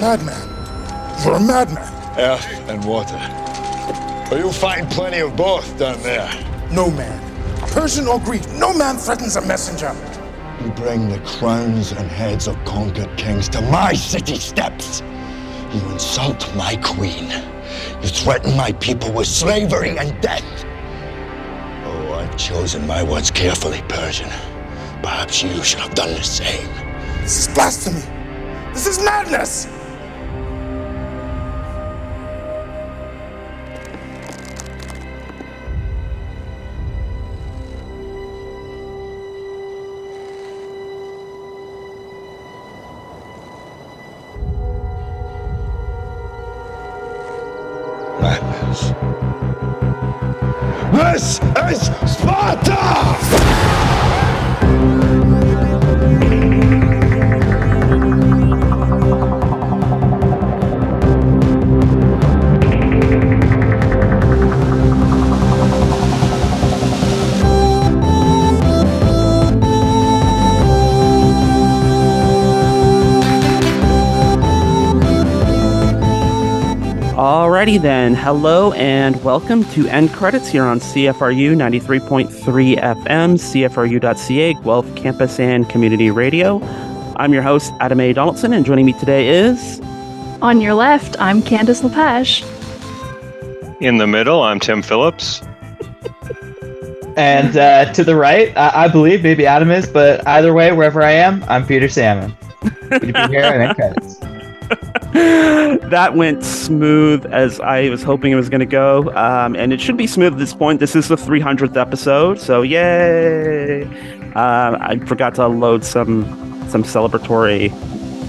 Madman. You're a madman. Earth and water. But you'll find plenty of both down there. No man, Persian or Greek, no man threatens a messenger. You bring the crowns and heads of conquered kings to my city steps. You insult my queen. You threaten my people with slavery and death. Oh, I've chosen my words carefully, Persian. Perhaps you should have done the same. This is blasphemy. This is madness. Alrighty then, hello and welcome to End Credits here on CFRU 93.3 FM, CFRU.ca, Guelph Campus and Community Radio. I'm your host, Adam A. Donaldson, and joining me today is. On your left, I'm Candice Lepage. In the middle, I'm Tim Phillips. And uh, to the right, I-, I believe maybe Adam is, but either way, wherever I am, I'm Peter Salmon. Good to be here and end credits. that went smooth as I was hoping it was going to go. Um, and it should be smooth at this point. This is the 300th episode, so yay! Uh, I forgot to load some some celebratory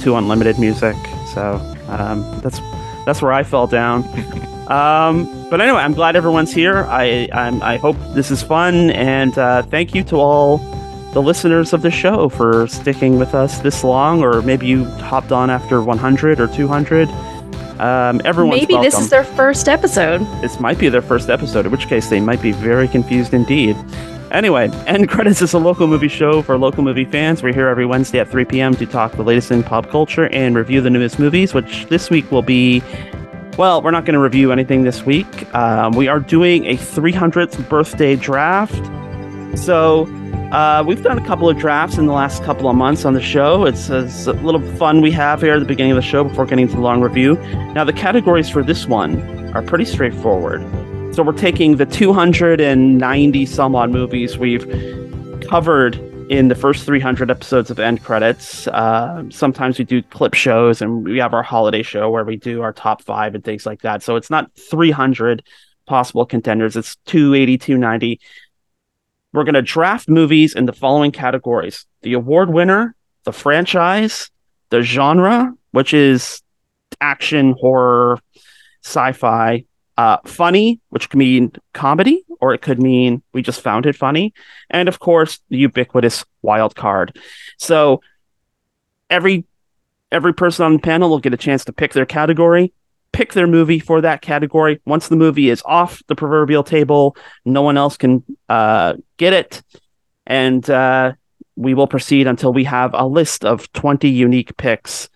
to unlimited music, so um, that's that's where I fell down. Um, but anyway, I'm glad everyone's here. I I'm, i hope this is fun, and uh, thank you to all the listeners of the show for sticking with us this long, or maybe you hopped on after 100 or 200. Um, everyone's Maybe this is their first episode. This might be their first episode, in which case they might be very confused indeed. Anyway, End Credits is a local movie show for local movie fans. We're here every Wednesday at 3 p.m. to talk the latest in pop culture and review the newest movies, which this week will be. Well, we're not going to review anything this week. Um, we are doing a 300th birthday draft. So, uh, we've done a couple of drafts in the last couple of months on the show. It's, it's a little fun we have here at the beginning of the show before getting to the long review. Now, the categories for this one are pretty straightforward. So we're taking the 290 some odd movies we've covered in the first 300 episodes of End Credits. Uh, sometimes we do clip shows and we have our holiday show where we do our top five and things like that. So it's not 300 possible contenders, it's 280, 290. We're going to draft movies in the following categories the award winner, the franchise, the genre, which is action, horror, sci fi, uh, funny, which could mean comedy, or it could mean we just found it funny, and of course, the ubiquitous wild card. So every every person on the panel will get a chance to pick their category, pick their movie for that category. Once the movie is off the proverbial table, no one else can uh, get it, and uh, we will proceed until we have a list of twenty unique picks.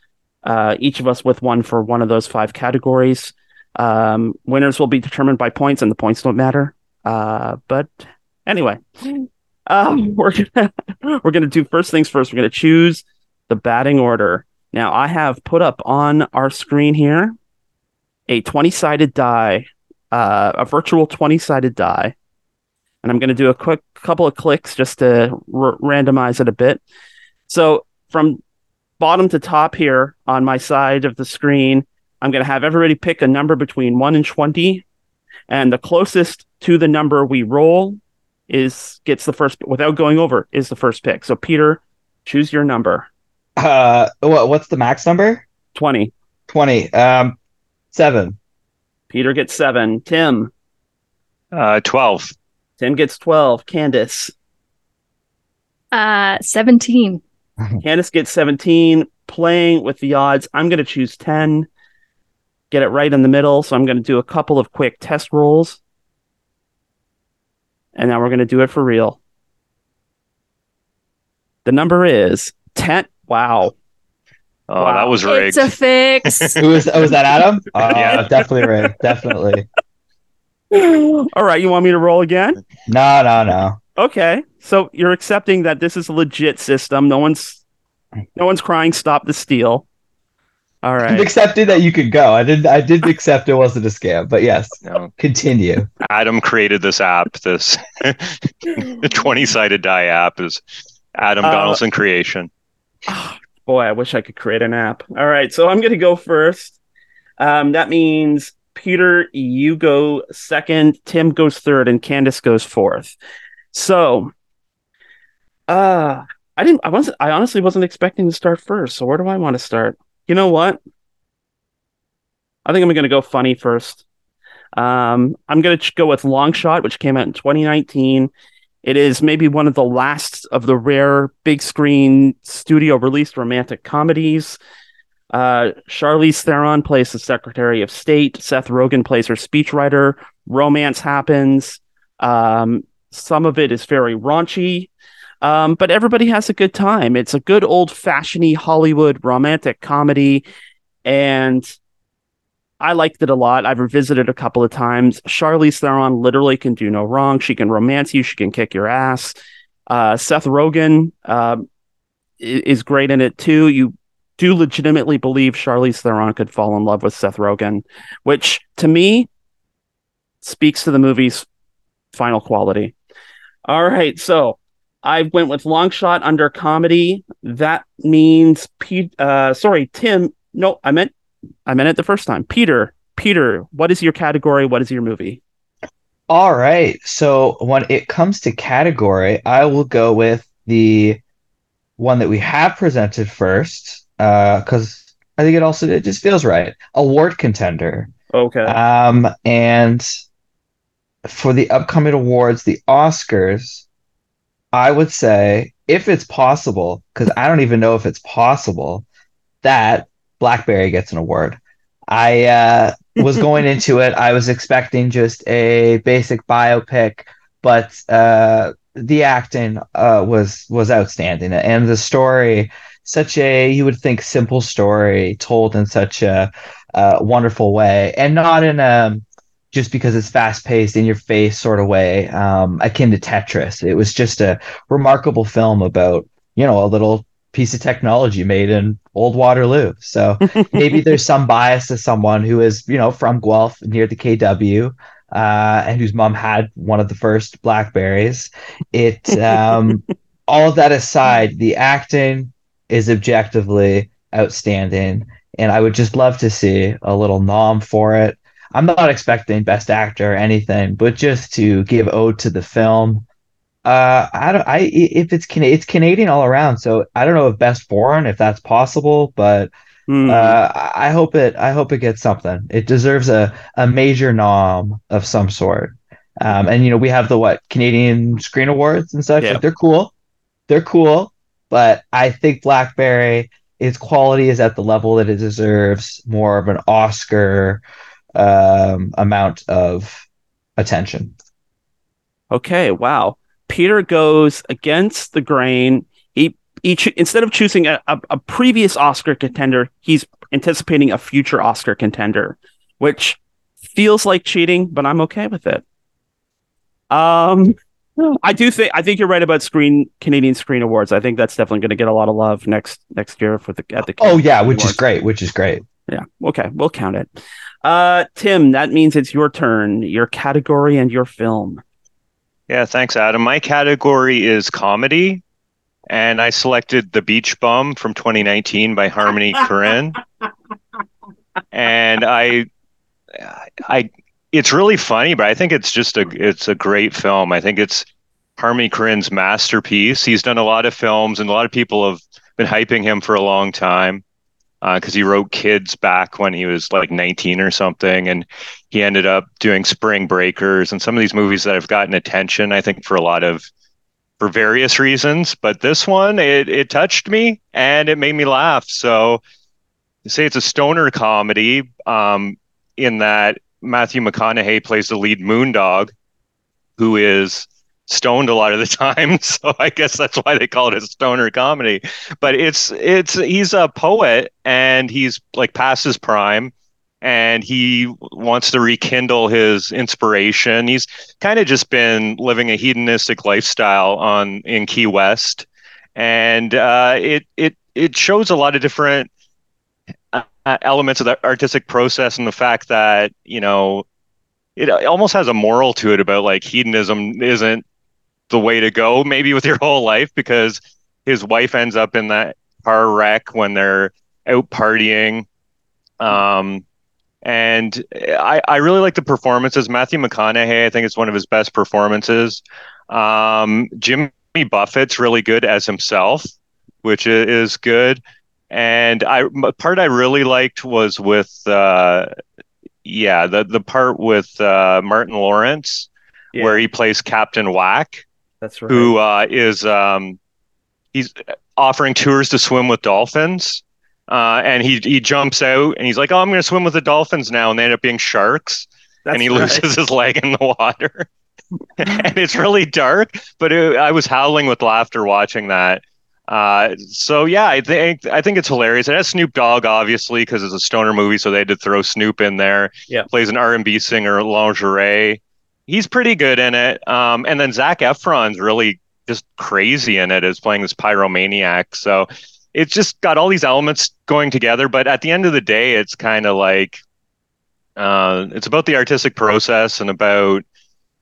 Uh, each of us with one for one of those five categories. Um, winners will be determined by points, and the points don't matter. Uh, but anyway, um, we're gonna we're gonna do first things first. We're gonna choose the batting order. Now, I have put up on our screen here a twenty sided die, uh, a virtual twenty sided die, and I'm gonna do a quick couple of clicks just to r- randomize it a bit. So from bottom to top here on my side of the screen, I'm going to have everybody pick a number between 1 and 20 and the closest to the number we roll is gets the first without going over is the first pick. So Peter, choose your number. Uh, what, what's the max number? 20. 20. Um, seven. Peter gets 7. Tim, Uh, 12. Tim gets 12. Candice, Uh, 17. Candice gets 17. Playing with the odds, I'm going to choose 10. Get it right in the middle. So I'm going to do a couple of quick test rolls. And now we're going to do it for real. The number is 10. Wow. Oh, Wow. that was rigged. It's a fix. Who was oh, was that Adam? Oh, Yeah. definitely right. Definitely. All right, you want me to roll again? No, no, no. Okay, so you're accepting that this is a legit system. No one's, no one's crying. Stop the steal. All right. I'm right. accepting that you could go. I didn't. I did accept it wasn't a scam, but yes, No. continue. Adam created this app. This 20 sided die app is Adam Uh, Donaldson creation. Boy, I wish I could create an app. All right, so I'm going to go first. Um, that means Peter, you go second, Tim goes third, and Candice goes fourth. So, uh, I didn't. I wasn't. I honestly wasn't expecting to start first. So where do I want to start? You know what? I think I'm going to go funny first. Um, I'm going to go with Long Shot, which came out in 2019. It is maybe one of the last of the rare big screen studio released romantic comedies. Uh, Charlize Theron plays the Secretary of State. Seth Rogen plays her speechwriter. Romance happens. Um, some of it is very raunchy, um, but everybody has a good time. It's a good old fashioned Hollywood romantic comedy, and I liked it a lot. I've revisited a couple of times. Charlize Theron literally can do no wrong. She can romance you. She can kick your ass. Uh, Seth Rogen i- is great in it too. You do legitimately believe Charlize Theron could fall in love with Seth Rogen, which to me speaks to the movie's final quality. All right, so I went with long shot under comedy. That means Pete. Uh, sorry, Tim. No, I meant I meant it the first time. Peter. Peter, what is your category? What is your movie? All right. So when it comes to category, I will go with the one that we have presented first, because I think it also it just feels right. Award contender. Okay. Um, and for the upcoming awards, the Oscars, I would say, if it's possible, because I don't even know if it's possible, that Blackberry gets an award. I uh, was going into it, I was expecting just a basic biopic, but uh, the acting uh, was was outstanding, and the story, such a you would think simple story told in such a uh, wonderful way, and not in a just because it's fast paced in your face sort of way, um, akin to Tetris. It was just a remarkable film about you know a little piece of technology made in old Waterloo. So maybe there's some bias to someone who is you know from Guelph near the KW. Uh, and whose mom had one of the first Blackberries. It um, all of that aside, the acting is objectively outstanding, and I would just love to see a little nom for it. I'm not expecting best actor or anything, but just to give ode to the film. Uh, I don't. I if it's Can it's Canadian all around, so I don't know if best foreign if that's possible, but Hmm. uh, I I hope it. I hope it gets something. It deserves a a major nom of some sort. Um, and you know we have the what Canadian Screen Awards and such. Yeah. Like, they're cool. They're cool, but I think Blackberry its quality is at the level that it deserves more of an Oscar um, amount of attention. Okay, wow. Peter goes against the grain. He, he instead of choosing a, a, a previous Oscar contender, he's anticipating a future Oscar contender, which feels like cheating, but I'm okay with it. Um, I do think I think you're right about Screen Canadian Screen Awards. I think that's definitely going to get a lot of love next next year for the at the. Oh yeah, which is great. Which is great. Yeah. Okay, we'll count it. Uh, Tim, that means it's your turn. Your category and your film. Yeah, thanks, Adam. My category is comedy, and I selected The Beach Bum from 2019 by Harmony Korine. And I, I, it's really funny, but I think it's just a, it's a great film. I think it's Harmony Korine's masterpiece. He's done a lot of films, and a lot of people have been hyping him for a long time because he wrote Kids back when he was like 19 or something, and he ended up doing Spring Breakers and some of these movies that have gotten attention. I think for a lot of for various reasons, but this one it it touched me and it made me laugh. So say it's a stoner comedy, um, in that Matthew McConaughey plays the lead Moondog, who is stoned a lot of the time, so I guess that's why they call it a stoner comedy. But it's it's he's a poet and he's like past his prime and he wants to rekindle his inspiration. He's kind of just been living a hedonistic lifestyle on in Key West, and uh, it it it shows a lot of different uh, elements of the artistic process and the fact that you know it almost has a moral to it about like hedonism isn't the way to go maybe with your whole life because his wife ends up in that car wreck when they're out partying um and I, I really like the performances. Matthew McConaughey, I think it's one of his best performances. Um, Jimmy Buffett's really good as himself, which is good. And I part I really liked was with uh, yeah the the part with uh, Martin Lawrence yeah. where he plays Captain Wack. That's right. Who uh, is um, he's offering tours to swim with dolphins uh, and he he jumps out and he's like, "Oh, I'm going to swim with the dolphins now," and they end up being sharks, That's and he right. loses his leg in the water. and it's really dark, but it, I was howling with laughter watching that. Uh, so yeah, I think I think it's hilarious. It has Snoop Dogg, obviously, because it's a stoner movie, so they had to throw Snoop in there. Yeah, plays an R and B singer, lingerie. He's pretty good in it. Um, and then Zac Efron's really just crazy in it as playing this pyromaniac. So it's just got all these elements going together. But at the end of the day, it's kind of like uh, it's about the artistic process and about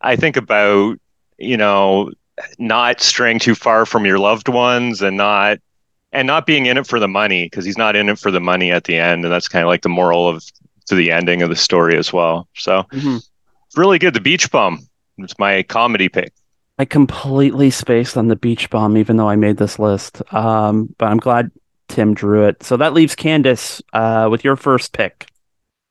I think about you know not straying too far from your loved ones and not and not being in it for the money because he's not in it for the money at the end and that's kind of like the moral of to the ending of the story as well so mm-hmm. Really good the beach bum it's my comedy pick I completely spaced on the beach Bum, even though I made this list. Um, but I'm glad Tim drew it. So that leaves Candice uh, with your first pick.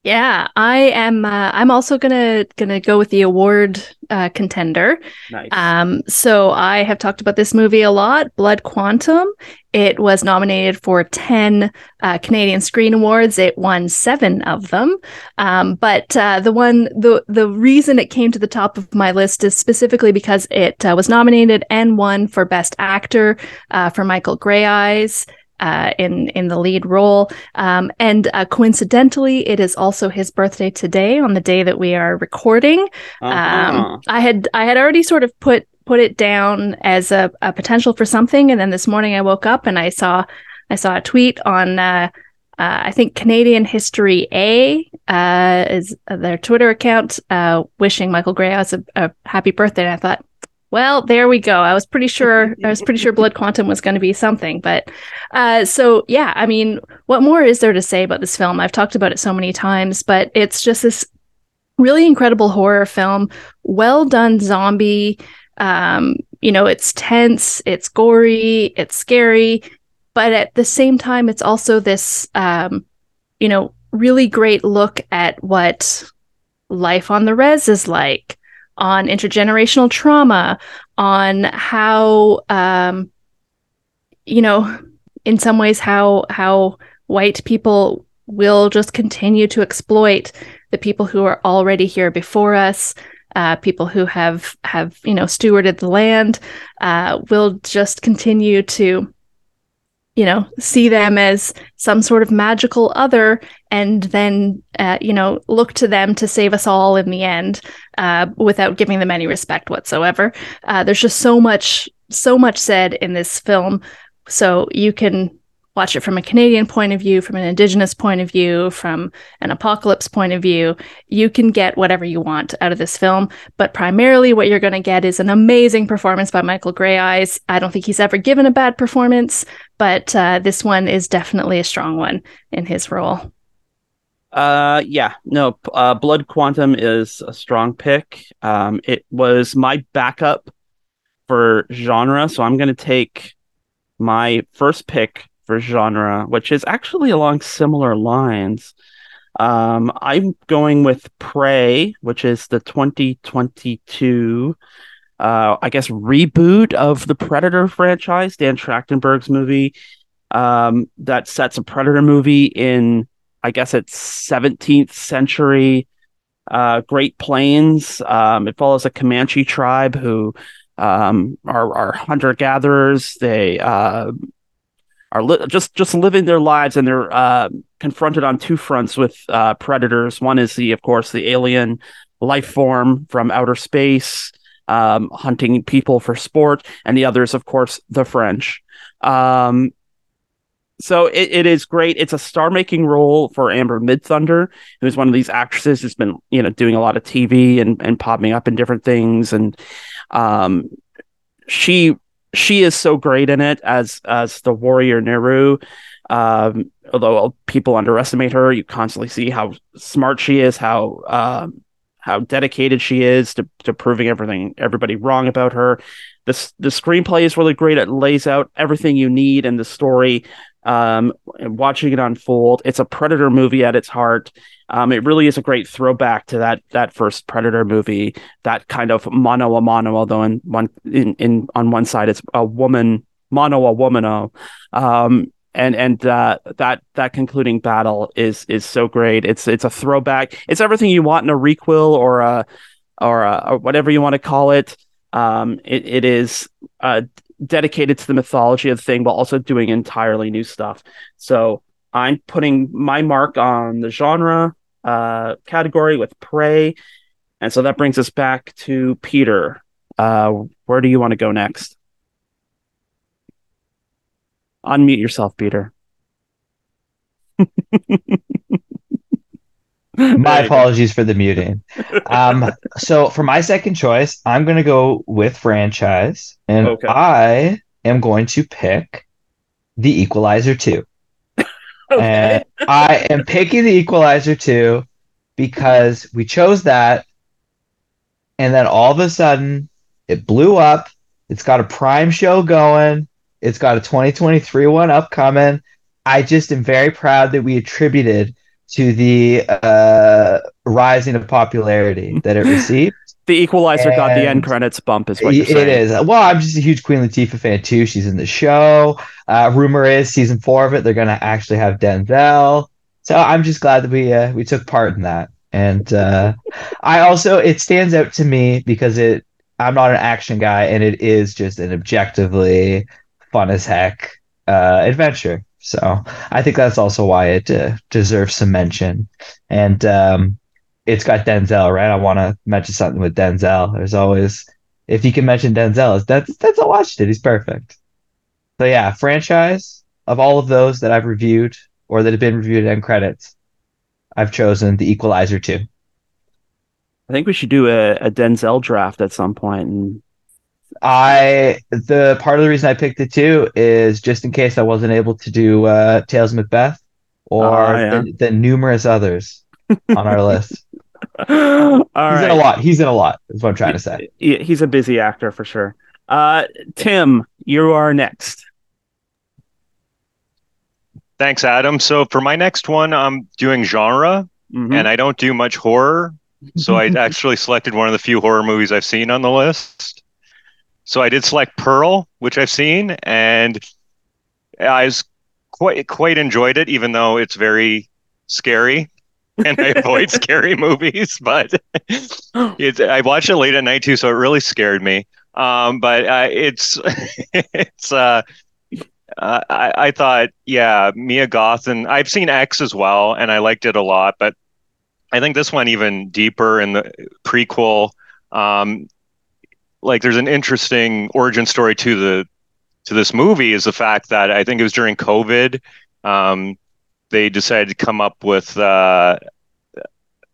Yeah, I am. Uh, I'm also gonna gonna go with the award uh, contender. Nice. Um, so I have talked about this movie a lot. Blood Quantum. It was nominated for ten uh, Canadian Screen Awards. It won seven of them. Um, but uh, the one, the the reason it came to the top of my list is specifically because it uh, was nominated and won for Best Actor uh, for Michael Greyeyes uh, in in the lead role. Um, and uh, coincidentally, it is also his birthday today, on the day that we are recording. Um, uh-huh. Um, I had I had already sort of put put it down as a, a, potential for something, and then this morning I woke up and I saw I saw a tweet on. Uh, uh, I think Canadian History A uh, is their Twitter account, wishing Michael Greyeyes a, a happy birthday. And I thought, well, there we go. I was pretty sure I was pretty sure Blood Quantum was going to be something, but uh, so yeah. I mean, what more is there to say about this film? I've talked about it so many times, but it's just this really incredible horror film. Well done, zombie. Um, you know, it's tense, it's gory, it's scary, but at the same time, it's also this, um, you know, really great look at what life on the res is like on intergenerational trauma, on how, um, you know, in some ways, how how white people will just continue to exploit the people who are already here before us. Uh, people who have have you know stewarded the land uh, will just continue to you know see them as some sort of magical other and then uh, you know look to them to save us all in the end uh, without giving them any respect whatsoever uh, there's just so much so much said in this film so you can watch it from a Canadian point of view, from an Indigenous point of view, from an apocalypse point of view. You can get whatever you want out of this film, but primarily what you're going to get is an amazing performance by Michael Greyeyes. I don't think he's ever given a bad performance, but uh, this one is definitely a strong one in his role. Uh, yeah, no, uh, Blood Quantum is a strong pick. Um, it was my backup for genre, so I'm to take my first pick for genre, which is actually along similar lines. Um, I'm going with Prey, which is the 2022, uh, I guess, reboot of the Predator franchise, Dan Trachtenberg's movie um, that sets a Predator movie in, I guess, it's 17th century uh, Great Plains. Um, it follows a Comanche tribe who um, are, are hunter gatherers. They uh, are li- just just living their lives, and they're uh, confronted on two fronts with uh, predators. One is the, of course, the alien life form from outer space, um, hunting people for sport, and the other is, of course, the French. Um, so it, it is great. It's a star-making role for Amber Midthunder, who's one of these actresses who's been, you know, doing a lot of TV and, and popping up in different things. And um, she she is so great in it as as the warrior Naru. Um, although people underestimate her, you constantly see how smart she is, how um, how dedicated she is to, to proving everything everybody wrong about her. The the screenplay is really great. It lays out everything you need in the story um, watching it unfold. It's a Predator movie at its heart. Um, it really is a great throwback to that that first Predator movie. That kind of mono a mono, although in one in, in on one side it's a woman mono a womano. Um, and and uh, that that concluding battle is is so great. It's it's a throwback. It's everything you want in a requel or a or, a, or whatever you want to call it. Um, it, it is uh, dedicated to the mythology of the thing, but also doing entirely new stuff. So I'm putting my mark on the genre uh, category with Prey. And so that brings us back to Peter. Uh, where do you want to go next? Unmute yourself, Peter. my apologies for the muting. Um, so for my second choice, I'm going to go with franchise, and okay. I am going to pick The Equalizer 2. okay. And I am picking The Equalizer 2 because we chose that, and then all of a sudden it blew up. It's got a prime show going. It's got a 2023 one upcoming. I just am very proud that we attributed to the uh, rising of popularity that it received. the Equalizer and got the end credits bump, is what you're saying. It is. Well, I'm just a huge Queen Latifah fan too. She's in the show. Uh, rumor is season four of it, they're going to actually have Denzel. So I'm just glad that we uh, we took part in that. And uh, I also it stands out to me because it I'm not an action guy, and it is just an objectively fun as heck uh, adventure. So I think that's also why it uh, deserves some mention. And um, it's got Denzel, right? I want to mention something with Denzel. There's always, if you can mention Denzel, that's that's Denzel Washington. He's perfect. So yeah, franchise of all of those that I've reviewed or that have been reviewed in credits, I've chosen The Equalizer 2. I think we should do a, a Denzel draft at some point and I the part of the reason I picked it too is just in case I wasn't able to do uh, Tales of Macbeth or uh, yeah. the, the, numerous others on our list. All he's right. in a lot. He's in a lot. Is what I'm trying to say. He's a busy actor for sure. Uh, Tim, you are next. Thanks, Adam. So for my next one, I'm doing genre, mm-hmm. and I don't do much horror. So I actually selected one of the few horror movies I've seen on the list. So I did select Pearl, which I've seen, and I was quite quite enjoyed it, even though it's very scary, and I avoid scary movies. But it's I watched it late at night too, so it really scared me. Um, but uh, it's it's uh, uh, I, I thought, yeah, Mia Goth, and I've seen X as well, and I liked it a lot. But I think this one even deeper in the prequel. Um, like there's an interesting origin story to the to this movie is the fact that I think it was during COVID, um, they decided to come up with uh,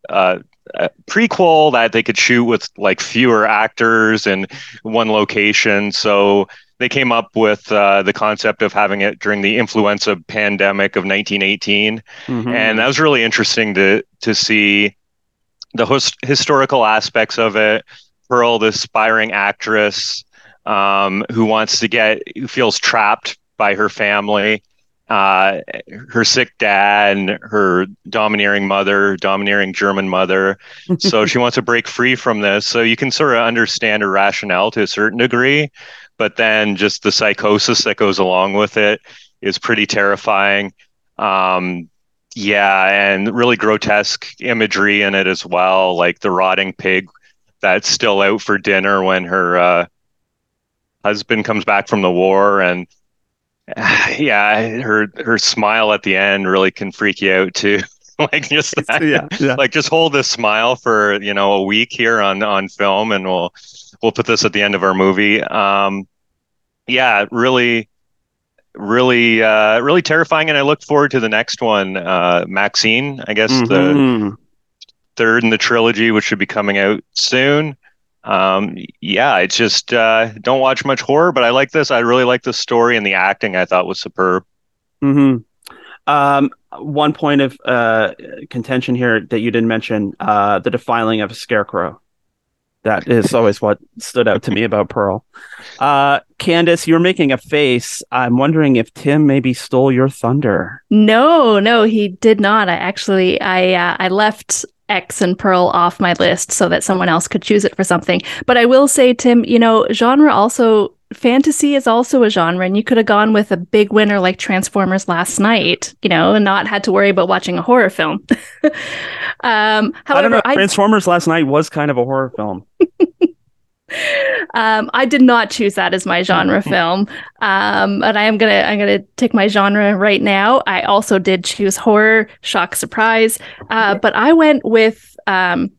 uh, a prequel that they could shoot with like fewer actors and one location. So they came up with uh, the concept of having it during the influenza pandemic of 1918, mm-hmm. and that was really interesting to to see the host- historical aspects of it Pearl, the aspiring actress um, who wants to get, who feels trapped by her family, uh, her sick dad, and her domineering mother, domineering German mother. so she wants to break free from this. So you can sort of understand her rationale to a certain degree, but then just the psychosis that goes along with it is pretty terrifying. Um, yeah, and really grotesque imagery in it as well, like the rotting pig that's still out for dinner when her uh, husband comes back from the war and yeah, her her smile at the end really can freak you out too. like just that, Yeah, yeah. like just hold this smile for you know a week here on on film, and we'll we'll put this at the end of our movie. Um, yeah, really, really, uh, really terrifying, and I look forward to the next one, uh, Maxine. I guess the Mhm. Third in the trilogy, which should be coming out soon. Um, yeah, it's just uh, don't watch much horror, but I like this. I really like the story and the acting. I thought was superb. hmm Um, one point of uh, contention here that you didn't mention: uh, the defiling of a scarecrow. That is always what stood out to me about Pearl. Uh, Candice, you're making a face. I'm wondering if Tim maybe stole your thunder. No, no, he did not. I actually, I, uh, I left X and Pearl off my list so that someone else could choose it for something. But I will say, Tim, you know, genre also fantasy is also a genre, and you could have gone with a big winner like Transformers Last Knight, you know, and not had to worry about watching a horror film. um, I don't however, know. I, Transformers Last Knight was kind of a horror film. um, I did not choose that as my genre film, um, and I am gonna I'm gonna take my genre right now. I also did choose horror, shock, surprise, uh, but I went with um,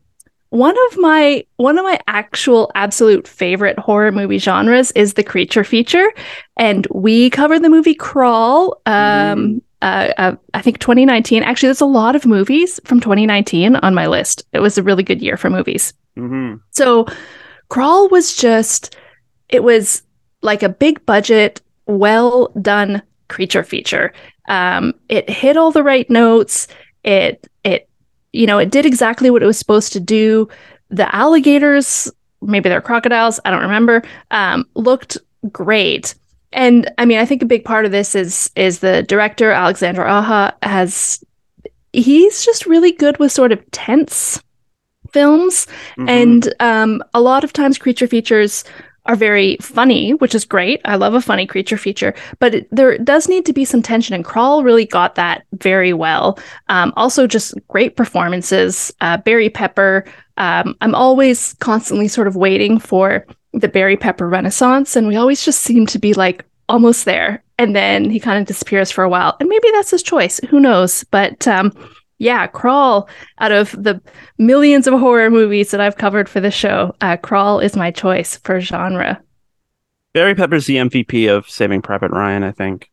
one of my one of my actual absolute favorite horror movie genres is the creature feature, and we covered the movie Crawl. Um, uh, uh, I think 2019. Actually, there's a lot of movies from 2019 on my list. It was a really good year for movies. hmm So Crawl was just it was like a big budget, well done creature feature. Um, it hit all the right notes. It it you know, it did exactly what it was supposed to do. The alligators, maybe they're crocodiles, I don't remember, um, looked great. And I mean, I think a big part of this is is the director Alexander Aja has he's just really good with sort of tense films Mhm. and um, a lot of times creature features are very funny, which is great. I love a funny creature feature, but it, there does need to be some tension, and Crawl really got that very well. Um, also, just great performances. Uh, Barry Pepper. Um, I'm always constantly sort of waiting for the Barry Pepper renaissance, and we always just seem to be like almost there, and then he kind of disappears for a while, and maybe that's his choice. Who knows? But um, yeah, Crawl out of the millions of horror movies that I've covered for the show, uh, Crawl is my choice for genre. Barry Pepper's the MVP of Saving Private Ryan, I think.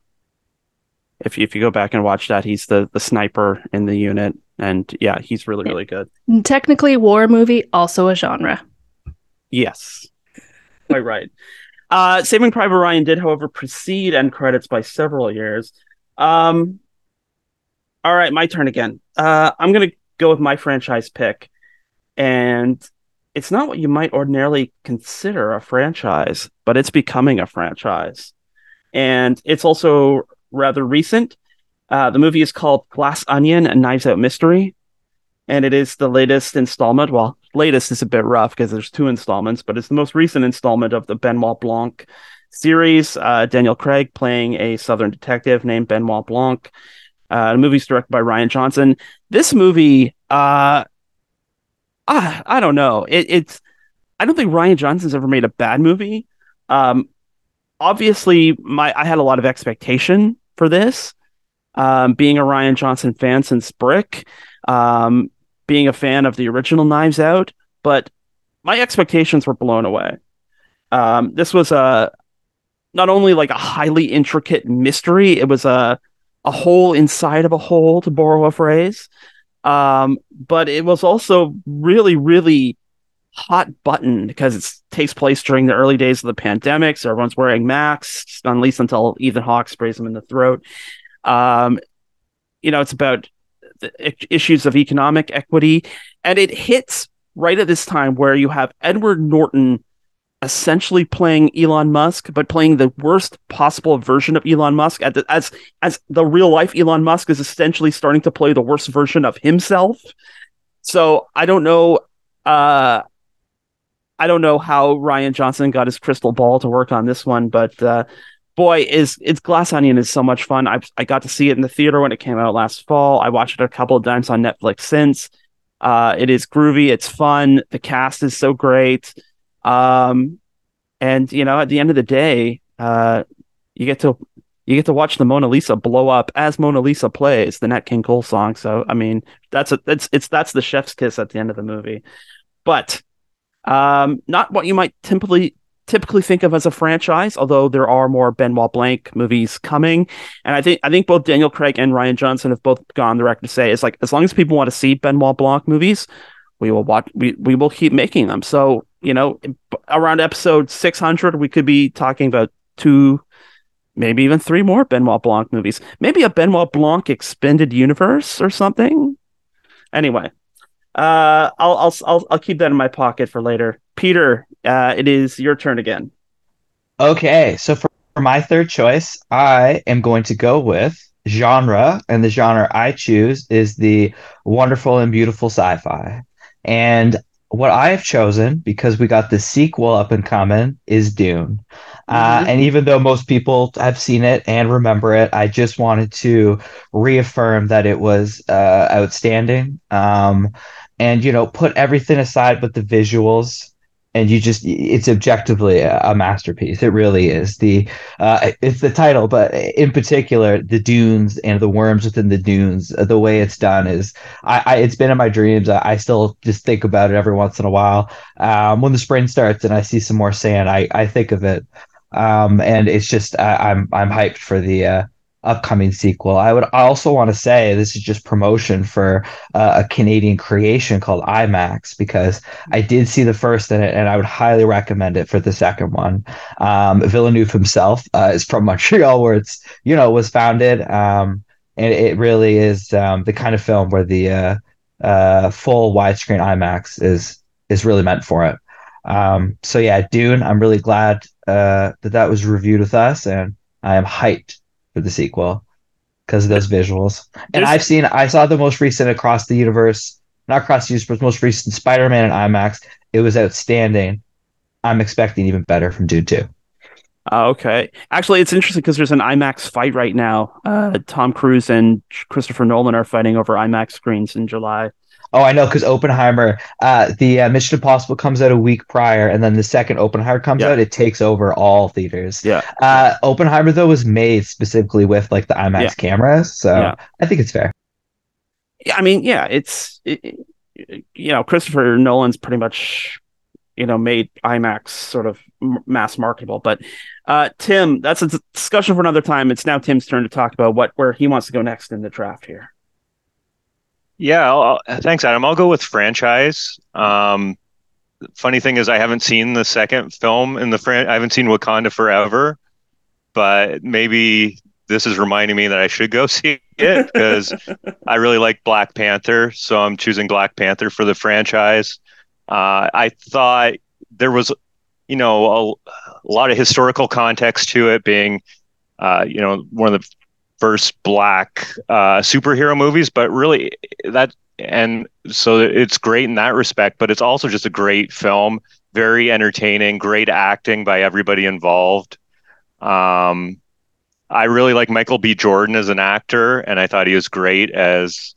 If you, if you go back and watch that, he's the the sniper in the unit, and yeah, he's really really good. Technically, war movie, also a genre. Yes, quite right. Uh, Saving Private Ryan did, however, precede end credits by several years. Um, all right, my turn again. Uh, I'm gonna go with my franchise pick, and it's not what you might ordinarily consider a franchise, but it's becoming a franchise, and it's also rather recent. Uh, the movie is called Glass Onion: A Knives Out Mystery, and it is the latest installment. Well, latest is a bit rough because there's two installments, but it's the most recent installment of the Benoit Blanc series. Uh, Daniel Craig playing a Southern detective named Benoit Blanc. Uh, the movie's directed by Rian Johnson. This movie, uh, I, I don't know. It, it's I don't think Rian Johnson's ever made a bad movie. Um, obviously, my I had a lot of expectation for this. Um, being a Rian Johnson fan since Brick, um, being a fan of the original Knives Out, but my expectations were blown away. Um, this was a not only like a highly intricate mystery, it was a a hole inside of a hole, to borrow a phrase. Um, but it was also really, really hot button because it takes place during the early days of the pandemic. So everyone's wearing masks, at least until Ethan Hawke sprays them in the throat. Um, you know, it's about issues of economic equity, and it hits right at this time where you have Edward Norton essentially playing Elon Musk, but playing the worst possible version of Elon Musk at the, as as the real life Elon Musk is essentially starting to play the worst version of himself. So I don't know. Uh, I don't know how Rian Johnson got his crystal ball to work on this one, but uh, boy, is it's Glass Onion is so much fun. I I got to see it in the theater when it came out last fall. I watched it a couple of times on Netflix since. Uh, it is groovy. It's fun. The cast is so great. Um, and you know, at the end of the day, uh, you get to you get to watch the Mona Lisa blow up as Mona Lisa plays the Nat King Cole song. So I mean, that's a that's it's that's the chef's kiss at the end of the movie, but um, not what you might typically typically think of as a franchise, although there are more Benoit Blanc movies coming. And I think I think both Daniel Craig and Rian Johnson have both gone the record to say it's like as long as people want to see Benoit Blanc movies, we will watch we, we will keep making them. So, you know, around episode 600 we could be talking about two maybe even three more Benoit Blanc movies. Maybe a Benoit Blanc expanded universe or something. Anyway, uh, I'll, I'll I'll I'll keep that in my pocket for later. Peter, uh, it is your turn again. Okay, so for, for my third choice, I am going to go with genre, and the genre I choose is the wonderful and beautiful sci-fi. And what I have chosen, because we got the sequel up in common is Dune. Uh, mm-hmm. and even though most people have seen it and remember it, I just wanted to reaffirm that it was uh, outstanding. Um, and you know put everything aside but the visuals and you just it's objectively a, masterpiece. It really is. The uh, it's the title but in particular the dunes and the worms within the dunes uh, the way it's done is i, I it's been in my dreams. I, I, still just think about it every once in a while. Um, when the spring starts and i see some more sand i i think of it. Um, and it's just I, am I'm, I'm hyped for the uh, upcoming sequel. I would also want to say this is just promotion for uh, a Canadian creation called IMAX because I did see the first in it and I would highly recommend it for the second one. Um, Villeneuve himself uh, is from Montreal, where it's you know was founded, um, and it really is um, the kind of film where the uh, uh full widescreen IMAX is is really meant for it. Um, so yeah, Dune. I'm really glad uh, that that was reviewed with us, and I am hyped for the sequel because of those visuals. And I've seen, I saw the most recent Across the Universe, not Across the Universe, most recent Spider Man in IMAX. It was outstanding. I'm expecting even better from Dune 2. Uh, okay. Actually, it's interesting because there's an IMAX fight right now. Uh, Tom Cruise and Christopher Nolan are fighting over IMAX screens in July. Oh, I know because Oppenheimer, uh, the uh, Mission Impossible comes out a week prior, and then the second Oppenheimer comes yeah. out, it takes over all theaters. Yeah. Uh, Oppenheimer though was made specifically with like the IMAX yeah. cameras, so yeah. I think it's fair. Yeah, I mean, yeah, it's it, you know Christopher Nolan's pretty much you know made IMAX sort of mass marketable, but uh, Tim, that's a discussion for another time. It's now Tim's turn to talk about what where he wants to go next in the draft here. Yeah, I'll, thanks, Adam. I'll go with franchise. Um, funny thing is, I haven't seen the second film in the fran. I haven't seen Wakanda Forever, but maybe this is reminding me that I should go see it because I really like Black Panther. So I'm choosing Black Panther for the franchise. Uh, I thought there was, you know, a, a, lot of historical context to it, being, uh, you know, one of the first black uh, superhero movies, but really that and so it's great in that respect. But it's also just a great film, very entertaining, great acting by everybody involved. Um, I really like Michael B. Jordan as an actor, and I thought he was great as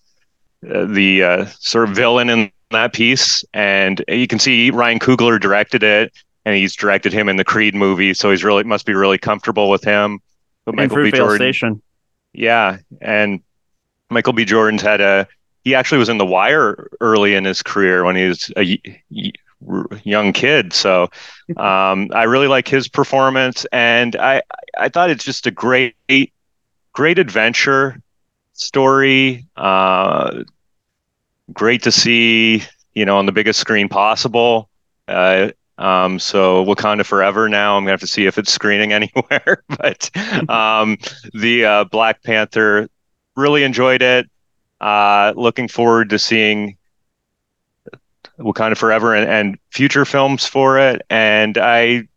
uh, the uh, sort of villain in that piece. And you can see Ryan Coogler directed it, and he's directed him in the Creed movie, so he's really must be really comfortable with him. But Michael B. Jordan, Station. Yeah, and Michael B. Jordan's had a. He actually was in The Wire early in his career when he was a young kid. So um, I really like his performance, and I I thought it's just a great great adventure story. Uh, great to see, you know, on the biggest screen possible. Uh, um, so Wakanda Forever now. I'm gonna have to see if it's screening anywhere. but um, the uh, Black Panther really enjoyed it. Uh, looking forward to seeing Wakanda Forever and, and future films for it. And I,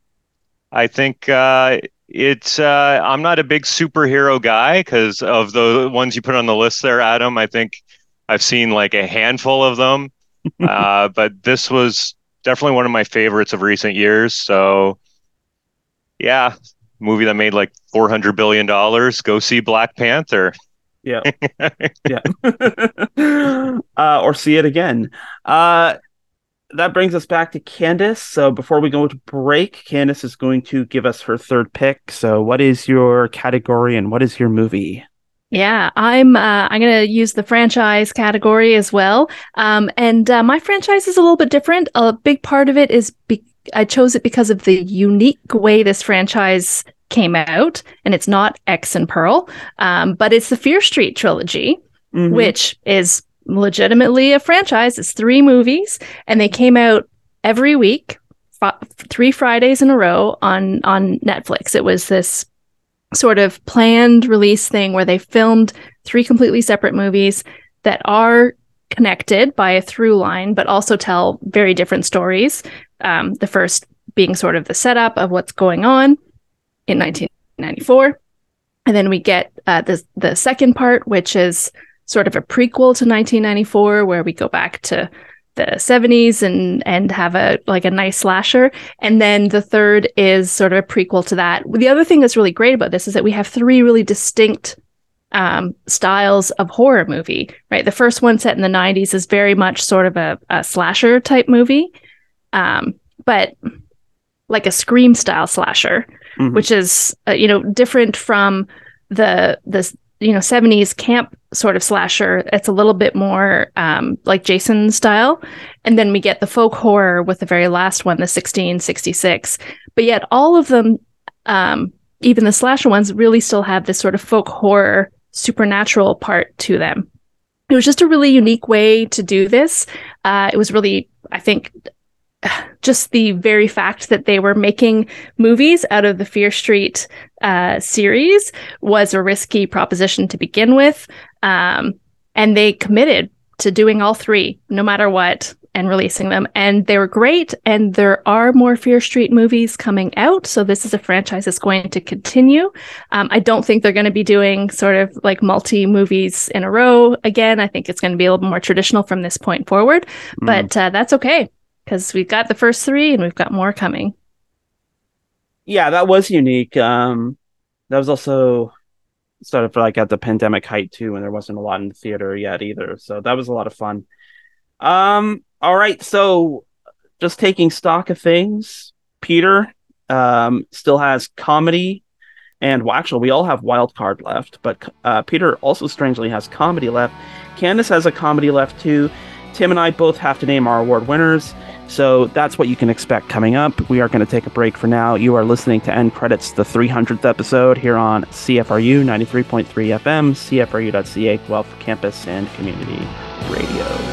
I think uh, it's. Uh, I'm not a big superhero guy because of the ones you put on the list there, Adam. I think I've seen like a handful of them. uh, but this was definitely one of my favorites of recent years. So, yeah, movie that made like four hundred billion dollars. Go see Black Panther. Yeah, yeah, uh, or see it again. Uh, that brings us back to Candice. So before we go to break, Candice is going to give us her third pick. So what is your category and what is your movie? Yeah, I'm. Uh, I'm going to use the franchise category as well. Um, and uh, my franchise is a little bit different. A big part of it is be- I chose it because of the unique way this franchise came out, and it's not X and Pearl, um, but it's the Fear Street trilogy, mm-hmm. which is legitimately a franchise. It's three movies, and they came out every week, f- three Fridays in a row on on Netflix. It was this sort of planned release thing where they filmed three completely separate movies that are connected by a through line, but also tell very different stories. Um, the first being sort of the setup of what's going on in 1994. And then we get uh, the, the second part, which is sort of a prequel to 1994, where we go back to the 70s and and have a like a nice slasher. And then the third is sort of a prequel to that. The other thing that's really great about this is that we have three really distinct um, styles of horror movie right? The first one set in the 90s is very much sort of a, a slasher type movie. Um, but like a scream style slasher mm-hmm. which is uh, you know different from the the you know 70s camp sort of slasher. It's a little bit more um, like jason style. And then we get the folk horror with the very last one the 1666 but yet all of them um, even the slasher ones really still have this sort of folk horror supernatural part to them. It was just a really unique way to do this. Uh, it was really i think just the very fact that they were making movies out of the Fear Street uh, series was a risky proposition to begin with. Um, and they committed to doing all three, no matter what, and releasing them. And they were great. And there are more Fear Street movies coming out. So this is a franchise that's going to continue. Um, I don't think they're going to be doing sort of like multi movies in a row again. I think it's going to be a little more traditional from this point forward. Mm. But uh, that's okay because we've got the first three and we've got more coming. Yeah, that was unique. Um, that was also sort of like at the pandemic height too, when there wasn't a lot in the theater yet either. So that was a lot of fun. Um, all right, so just taking stock of things, Peter um, still has comedy, and well, actually, we all have wild card left, but uh, Peter also strangely has comedy left. Candice has a comedy left too. Tim and I both have to name our award winners. So that's what you can expect coming up. We are going to take a break for now. You are listening to End Credits, the 300th episode here on CFRU 93.3 FM, CFRU.ca, Guelph Campus and Community Radio.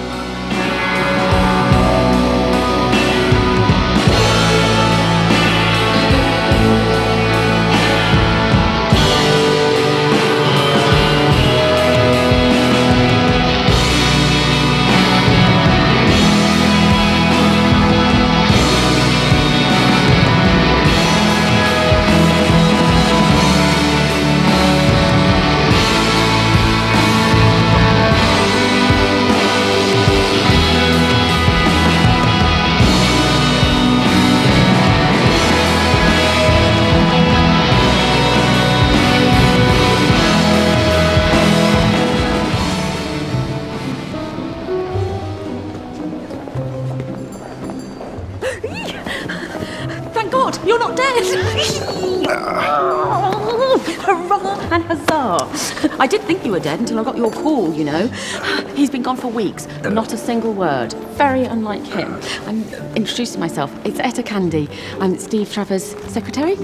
I did think you were dead until I got your call, you know. He's been gone for weeks, uh. not a single word. Very unlike him. I'm introducing myself. It's Etta Candy. I'm Steve Trevor's secretary.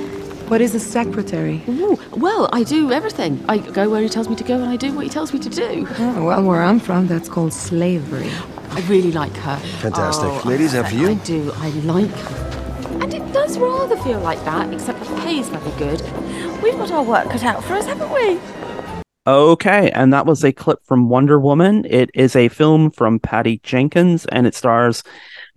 What is a secretary? Ooh, well, I do everything. I go where he tells me to go and I do what he tells me to do. Oh, well, where I'm from, that's called slavery. I really like her. Fantastic. Oh, Ladies, and for you? I do. I like her. And it does rather feel like that, except the pay's very good. We've got our work cut out for us, haven't we? Okay, and that was a clip from Wonder Woman. It is a film from Patty Jenkins, and it stars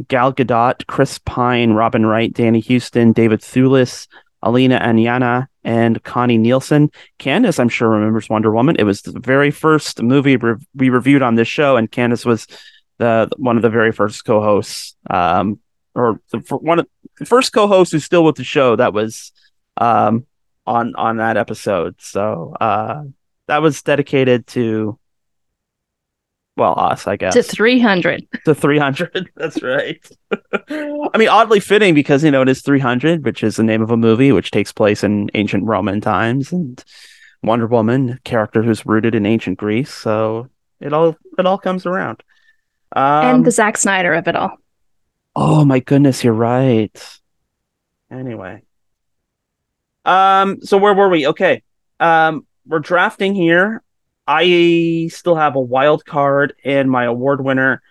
Gal Gadot, Chris Pine, Robin Wright, Danny Huston, David Thewlis, Elena Anaya, and Connie Nielsen. Candice, I'm sure, remembers Wonder Woman. It was the very first movie re- we reviewed on this show, and Candice was the one of the very first co-hosts, um, or the, one of the first co-hosts who's still with the show that was um, on on that episode. So uh, that was dedicated to Well, us, I guess. To 300. to 300. That's right. I mean, oddly fitting because, you know, it is 300, which is the name of a movie which takes place in ancient Roman times and Wonder Woman, character who's rooted in ancient Greece. So it all it all comes around. Um, and the Zack Snyder of it all. Oh my goodness, you're right. Anyway. Um, so where were we? Okay. Um, we're drafting here. I still have a wild card and my award winner.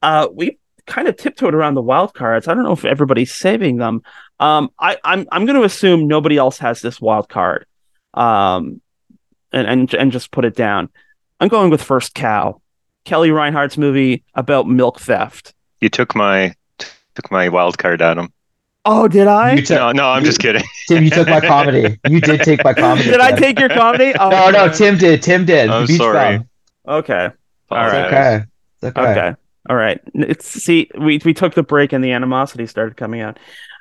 Uh, we kind of tiptoed around the wild cards. I don't know if everybody's saving them. Um, I, I'm I'm going to assume nobody else has this wild card. Um, and and and just put it down. I'm going with First Cow, Kelly Reichardt's movie about milk theft. You took my took my wild card, Adam. Oh, did I? You took, No, no, I'm just kidding. Tim, you took my comedy. You did take my comedy. Did I take your comedy? Oh, No, no, Tim did. Tim did. I'm Beach sorry. Bum. Okay. All It's right. okay. It's okay. Okay. All right. It's see, we we took the break and the animosity started coming out.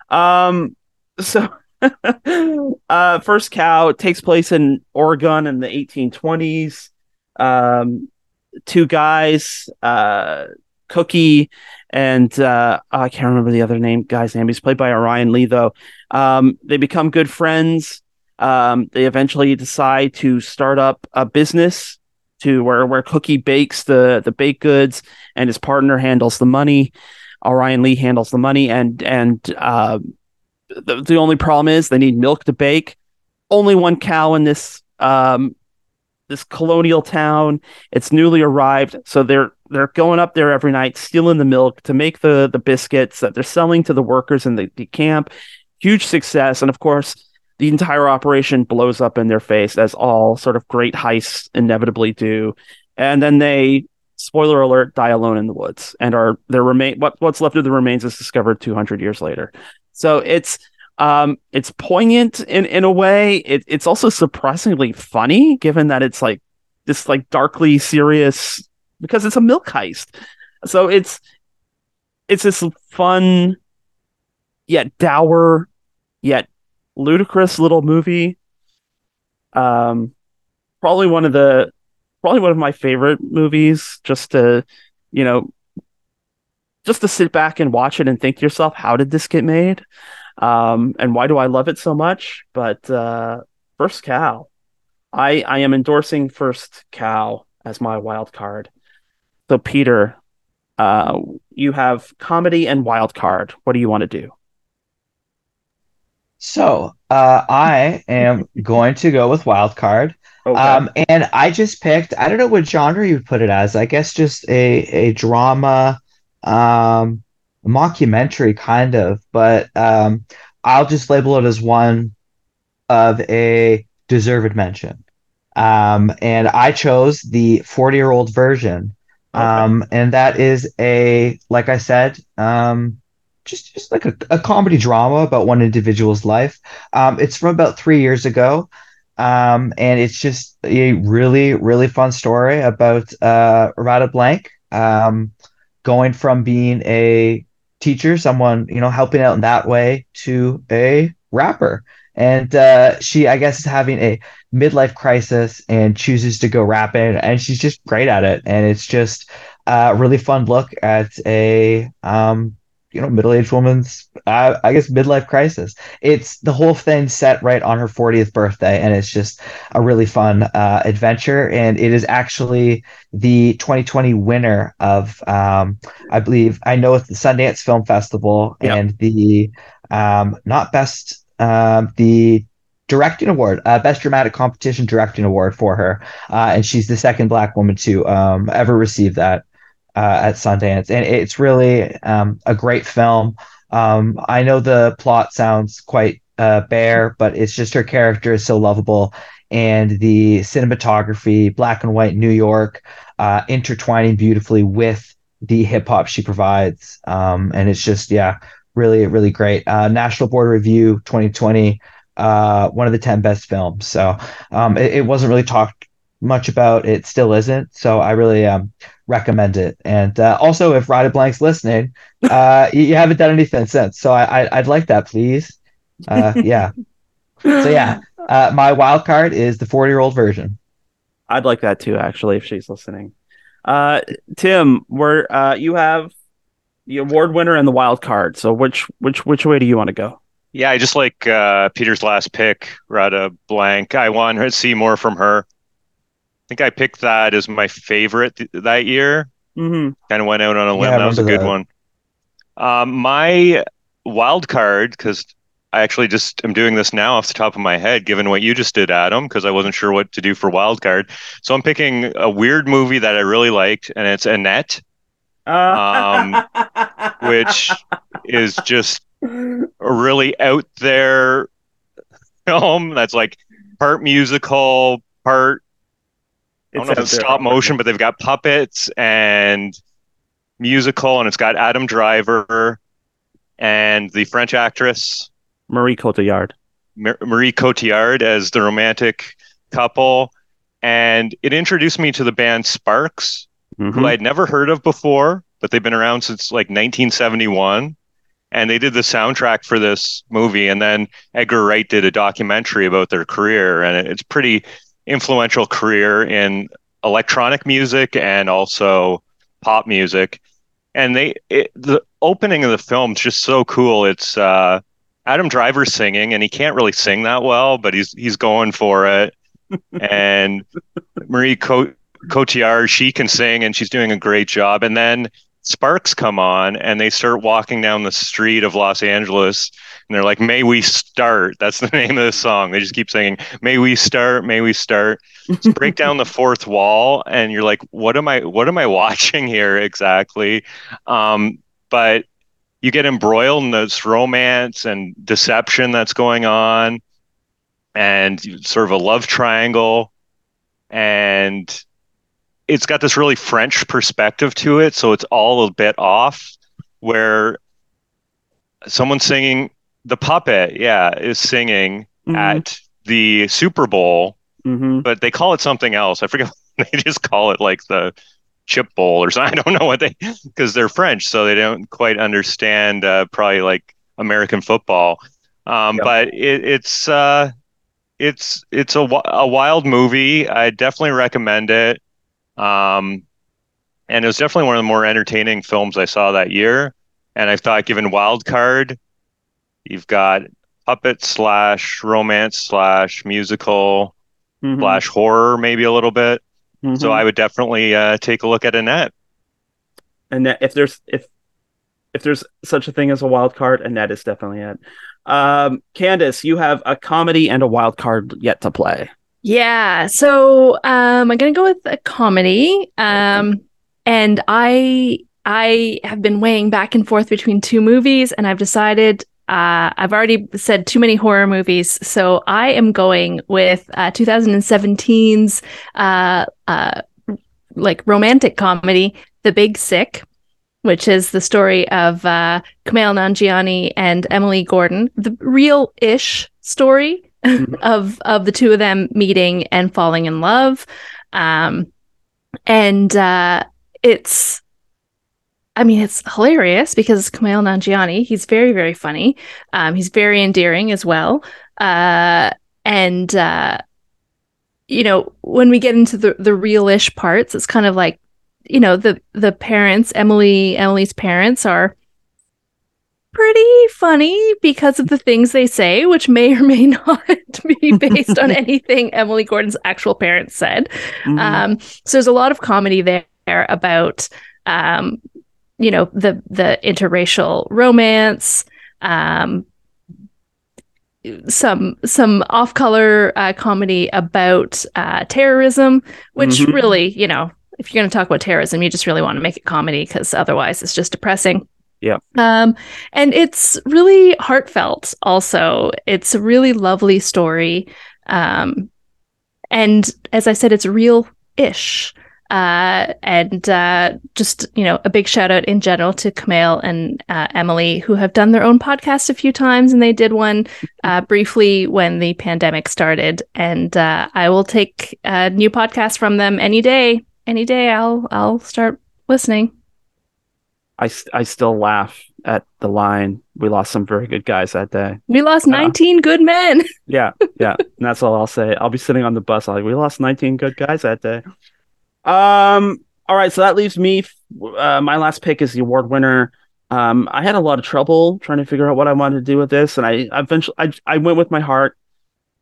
Um. So, uh, first cow takes place in Oregon in the 1820s. Um, two guys, uh, Cookie and uh, I can't remember the other name guy's name. He's played by Orion Lee though. Um, they become good friends. Um, they eventually decide to start up a business to where where Cookie bakes the the baked goods and his partner handles the money. Orion Lee handles the money, and and uh, the the only problem is they need milk to bake. Only one cow in this um this colonial town. It's newly arrived, so they're they're going up there every night, stealing the milk to make the the biscuits that they're selling to the workers in the, the camp. Huge success, and of course, the entire operation blows up in their face, as all sort of great heists inevitably do. And then they, spoiler alert, die alone in the woods, and are their remain. What what's left of the remains is discovered 200 years later. So it's um it's poignant in in a way. It, it's also surprisingly funny, given that it's like this like darkly serious because it's a milk heist. So it's it's this fun yet dour yet ludicrous little movie. Um, probably one of the probably one of my favorite movies. Just to you know, just to sit back and watch it and think to yourself, how did this get made? Um, and why do I love it so much? But uh, First Cow, I I am endorsing First Cow as my wild card. So Peter, uh, you have comedy and wild card. What do you want to do? So, uh, I am going to go with wild card. Okay. Um, and I just picked, I don't know what genre you would put it as. I guess just a a drama, um, mockumentary kind of, but um, I'll just label it as one of a deserved mention. Um, and I chose the 40 year old version. Okay. Um, and that is a, like I said, um, just just like a, a comedy drama about one individual's life. Um, it's from about three years ago. Um, and it's just a really, really fun story about uh, Radha Blank um, going from being a teacher, someone, you know, helping out in that way, to a rapper. And uh, she, I guess, is having a midlife crisis and chooses to go rapping, and she's just great at it. And it's just a really fun look at a, um, you know, middle-aged woman's, uh, I guess, midlife crisis. It's the whole thing set right on her 40th birthday, and it's just a really fun uh, adventure. And it is actually the 2020 winner of, um, I believe, I know it's the Sundance Film Festival Yep. and the um, not best, um, the directing award, uh, best dramatic competition directing award for her, uh, and she's the second black woman to um, ever receive that uh, at Sundance, and it's really um, a great film. Um, I know the plot sounds quite uh, bare, but it's just her character is so lovable, and the cinematography, black and white New York, uh, intertwining beautifully with the hip hop she provides, um, and it's just yeah, really really great. Uh, National Board Review 2020, uh, one of the 10 best films. So um, it, it wasn't really talked much about. It still isn't. So I really um, recommend it. And uh, also, if Radha Blank's listening, uh, you, you haven't done anything since. So I, I, I'd like that, please. Uh, yeah. So yeah, uh, my wild card is the 40 year old version. I'd like that too, actually, if she's listening. Uh, Tim, we're uh, you have the award winner and the wild card. So which which which way do you want to go? Yeah, I just like uh, Peter's last pick, Radha Blank. I want to see more from her. I think I picked that as my favorite th- that year. Mm-hmm. Kind of went out on a limb. Yeah, that was a good that. one. Um, my wild card, because I actually just am doing this now off the top of my head, given what you just did, Adam, because I wasn't sure what to do for wild card. So I'm picking a weird movie that I really liked, and it's Annette, Um, which is just a really out there film that's like part musical, part I don't know if it's stop motion, but they've got puppets and musical, and it's got Adam Driver and the French actress Marie Cotillard. Mar- Marie Cotillard as the romantic couple. And it introduced me to the band Sparks, Mhm. who I'd never heard of before, but they've been around since like 1971. And they did the soundtrack for this movie. And then Edgar Wright did a documentary about their career. And it's pretty influential career in electronic music and also pop music. And they, it, the opening of the film is just so cool. It's, uh, Adam Driver singing, and he can't really sing that well, but he's he's going for it. and Marie Co- Cotillard, she can sing, and she's doing a great job. And then Sparks come on, and they start walking down the street of Los Angeles, and they're like, "May we start?" That's the name of the song. They just keep singing, "May we start? May we start?" Just break down the fourth wall, and you're like, "What am I? What am I watching here exactly?" Um, but you get embroiled in this romance and deception that's going on and sort of a love triangle and it's got this really french perspective to it so it's all a bit off where someone singing the puppet yeah is singing Mhm. at the super bowl Mhm. but they call it something else i forget they just call it like the chip bowl or something. I don't know what they because they're French, so they don't quite understand uh, probably like American football. Um, Yep. But it, it's uh, it's it's a, a wild movie. I definitely recommend it. Um, and it was definitely one of the more entertaining films I saw that year. And I thought, given Wild Card, you've got puppet slash romance slash musical Mhm. slash horror, maybe a little bit. So Mhm. I would definitely uh, take a look at Annette. and that if there's if if there's such a thing as a wild card, and that is definitely it. Um, Candice, you have a comedy and a wild card yet to play. Yeah. So um, I'm gonna go with a comedy. Um, and I I have been weighing back and forth between two movies, and I've decided uh, I've already said too many horror movies, so I am going with uh, 2017's uh, uh, like romantic comedy, The Big Sick. Which is the story of uh, Kumail Nanjiani and Emily Gordon, the real-ish story of of the two of them meeting and falling in love um and uh it's I mean, it's hilarious because Kumail Nanjiani, he's very, very funny. Um, he's very endearing as well. Uh, and, uh, you know, when we get into the, the real-ish parts, it's kind of like, you know, the, the parents, Emily, Emily's parents are pretty funny because of the things they say, which may or may not be based on anything Emily Gordon's actual parents said. Mhm. Um, so there's a lot of comedy there about, um, you know, the the interracial romance, um, some some off color uh, comedy about uh, terrorism, which Mhm. really, you know, if you're going to talk about terrorism, you just really want to make it comedy because otherwise it's just depressing. Yeah. Um, and it's really heartfelt. Also, it's a really lovely story. Um, and as I said, it's real-ish. Uh, and uh, just you know, a big shout out in general to Kumail and uh, Emily, who have done their own podcast a few times, and they did one uh, briefly when the pandemic started. And uh, I will take a new podcast from them any day. Any day, I'll I'll start listening. I, I still laugh at the line. We lost some very good guys that day. We lost Uh, 19 good men. Yeah, yeah. and that's all I'll say. I'll be sitting on the bus. I like we lost 19 good guys that day. Um, All right, so that leaves me. Uh, my last pick is the award winner. Um, I had a lot of trouble trying to figure out what I wanted to do with this, and I eventually I, I went with my heart.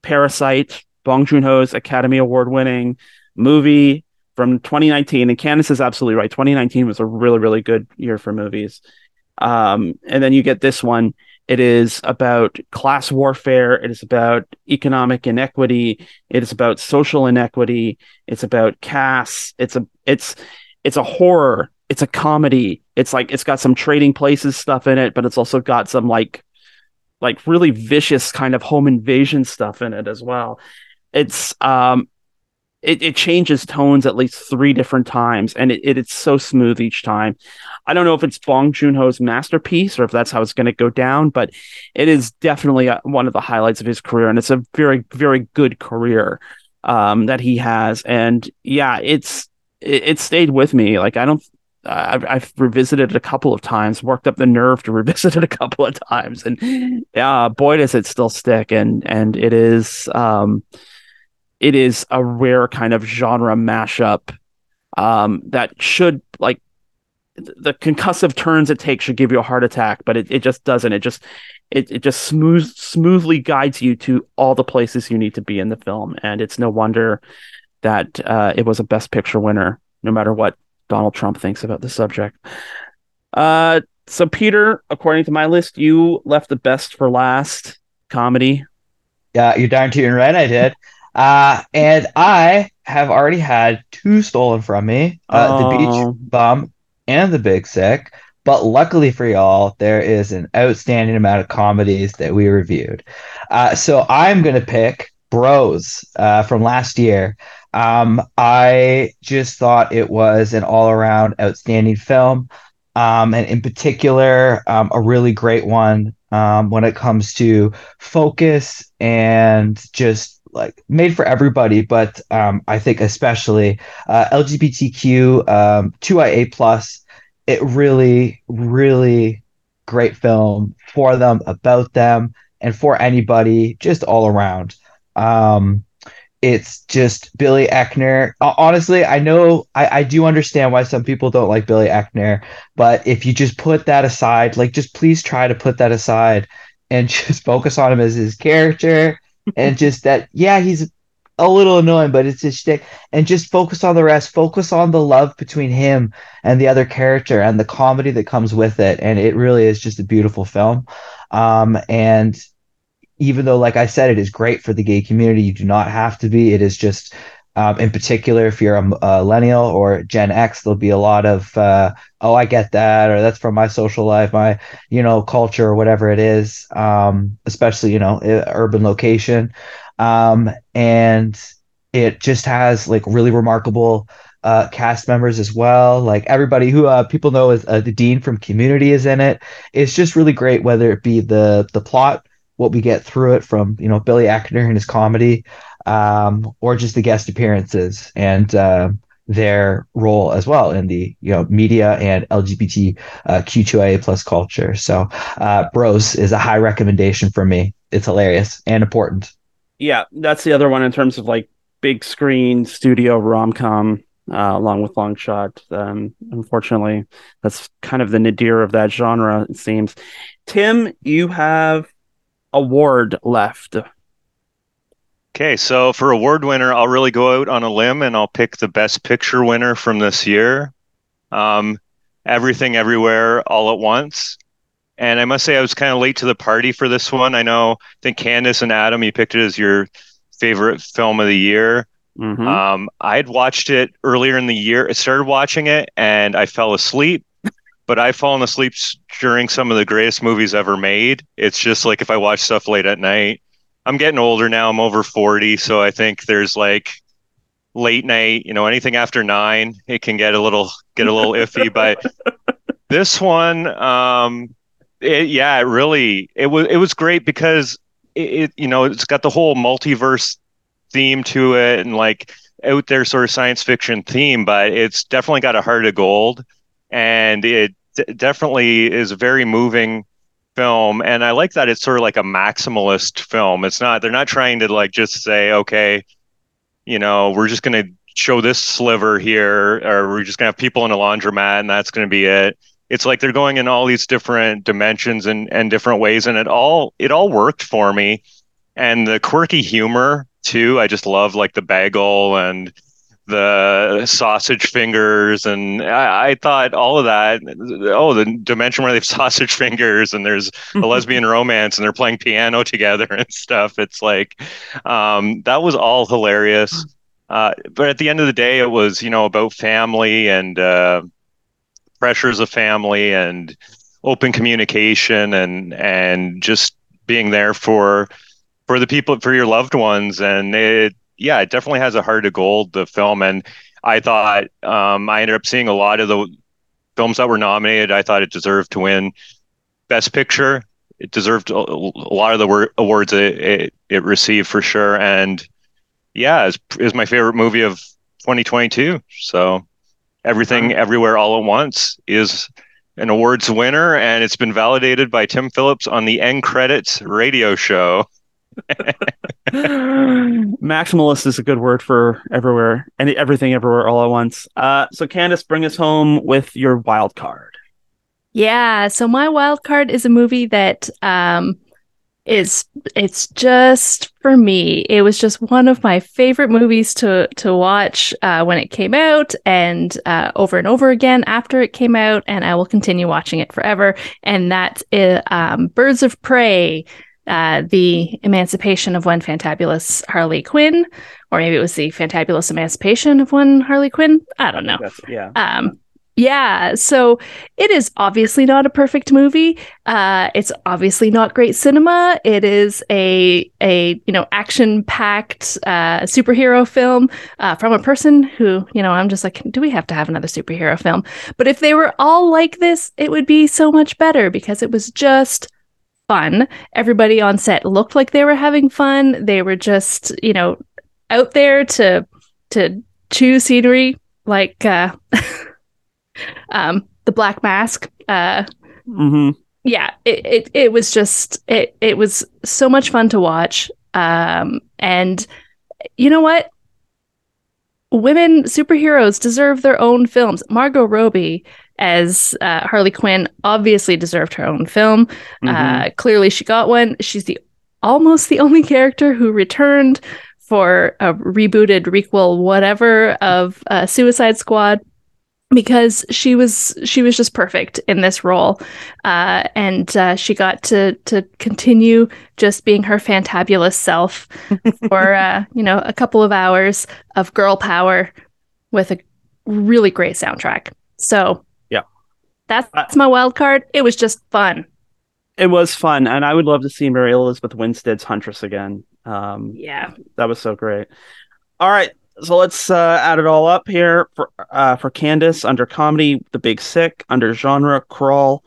Parasite, Bong Joon Ho's Academy Award winning movie from 2019, and Candice is absolutely right. 2019 was a really really good year for movies. Um, and then you get this one. It is about class warfare. It is about economic inequity. It is about social inequity. It's about caste. It's a it's it's a horror. It's a comedy. It's like it's got some trading places stuff in it, but it's also got some like like really vicious kind of home invasion stuff in it as well. It's um it, it changes tones at least three different times and it, it, it's so smooth each time i don't know if it's bong joon-ho's masterpiece or if that's how it's going to go down but it is definitely a, one of the highlights of his career and it's a very very good career um, that he has and yeah it's it, it stayed with me like i don't I've, I've, revisited it a couple of times, worked up the nerve to revisit it a couple of times, and yeah, boy does it still stick. And and it is um, it is a rare kind of genre mashup um, that should like the concussive turns it takes should give you a heart attack, but it, it just doesn't. It just it, it just smooth smoothly guides you to all the places you need to be in the film, and it's no wonder that uh, it was a Best Picture winner, no matter what Donald Trump thinks about the subject. Uh, so Peter, according to my list, you left the best for last comedy. Yeah, you're darn tootin' right. I did. Uh, and I have already had two stolen from me uh, oh. the Beach Bum and the Big Sick. But luckily for y'all, there is an outstanding amount of comedies that we reviewed. Uh, so I'm going to pick Bros uh, from last year. Um, I just thought it was an all around outstanding film. Um, and in particular, um, a really great one um, when it comes to focus and just like made for everybody, but um, I think especially uh, LGBTQ um, 2IA plus. It really, really great film for them, about them, and for anybody, just all around. Um, it's just Billy Eichner. Honestly, I know I, I do understand why some people don't like Billy Eichner, but if you just put that aside, like just please try to put that aside and just focus on him as his character and just that, yeah, he's a little annoying, but it's his shtick. And just focus on the rest. Focus on the love between him and the other character and the comedy that comes with it. And it really is just a beautiful film. Um, and even though, like I said, it is great for the gay community, you do not have to be. It is just um, in particular, if you're a, millennial or Gen X, there'll be a lot of, uh, oh, I get that, or that's from my social life, my, you know, culture, or whatever it is, um, especially, you know, urban location. Um, and it just has like really remarkable uh, cast members as well. Like everybody who uh, people know as uh, the dean from Community is in it. It's just really great, whether it be the the plot, what we get through it from you know Billy Eichner and his comedy, um, or just the guest appearances and uh, their role as well in the you know media and LGBT uh, Q2A plus culture. So, uh, Bros is a high recommendation for me. It's hilarious and important. Yeah, that's the other one in terms of like big screen studio rom com. Uh, along with Long Shot, um, unfortunately, that's kind of the nadir of that genre. It seems. Tim, you have a award left. Okay, so for award winner, I'll really go out on a limb and I'll pick the best picture winner from this year. Um, Everything Everywhere All at Once. And I must say, I was kind of late to the party for this one. I know, I think Candice and Adam, you picked it as your favorite film of the year. Mm-hmm. Um, I had watched it earlier in the year. I started watching it and I fell asleep, but I've fallen asleep during some of the greatest movies ever made. It's just like if I watch stuff late at night, I'm getting older now. I'm over 40, so I think there's like late night, you know, anything after 9, it can get a little get a little iffy, but this one um it, yeah, it really it was it was great because it, it you know, it's got the whole multiverse theme to it and like out there sort of science fiction theme, but it's definitely got a heart of gold. And it d- definitely is very moving film and i like that it's sort of like a maximalist film it's not they're not trying to like just say okay you know we're just going to show this sliver here, or we're just gonna have people in a laundromat, and that's gonna be it. It's like they're going in all these different dimensions and and different ways, and it all it all worked for me. And the quirky humor too. I just love like the bagel and the sausage fingers and I, I, thought all of that oh the dimension where they have sausage fingers and there's a lesbian romance and they're playing piano together and stuff. It's like um, that was all hilarious. Uh, but at the end of the day it was you know about family and uh, pressures of family and open communication and and just being there for for the people for your loved ones. And it yeah, it definitely has a heart of gold. The film, and I thought um, I ended up seeing a lot of the films that were nominated. I thought it deserved to win Best Picture. It deserved a, a lot of the awards it, it, it received for sure. And yeah, is is my favorite movie of 2022. So everything, everywhere, all at once is an awards winner, and it's been validated by Tim Phillips on the End Credits radio show. Maximalist is a good word for everywhere and everything everywhere all at once. Uh, so Candice, bring us home with your wild card. Yeah, so my wild card is a movie that um, is it's just for me. It was just one of my favorite movies to to watch uh, when it came out, and uh, over and over again after it came out, and I will continue watching it forever. And that's um, Birds of Prey uh, the emancipation of one fantabulous Harley Quinn, or maybe it was the fantabulous emancipation of one Harley Quinn. I don't know. yeah. Um, yeah. So it is obviously not a perfect movie. Uh, it's obviously not great cinema. It is a a you know action packed uh, superhero film uh, from a person who you know I'm just like, do we have to have another superhero film? But if they were all like this, it would be so much better because it was just fun. Everybody on set looked like they were having fun. They were just, you know, out there to to chew scenery like uh um the black mask. Uh mm-hmm. yeah, it, it it was just it it was so much fun to watch. Um and you know what? Women superheroes deserve their own films. Margot Robbie as uh, Harley Quinn obviously deserved her own film. Mm-hmm. Uh, clearly, she got one. She's the almost the only character who returned for a rebooted requel, whatever, of uh, Suicide Squad because she was she was just perfect in this role uh, and uh, she got to to continue just being her fantabulous self for uh, you know a couple of hours of girl power with a really great soundtrack so that's, that's my wild card. It was just fun. It was fun, and I would love to see Mary Elizabeth Winstead's Huntress again. Um, yeah, that was so great. All right, so let's uh, add it all up here for uh, for Candice under comedy, The Big Sick under genre, Crawl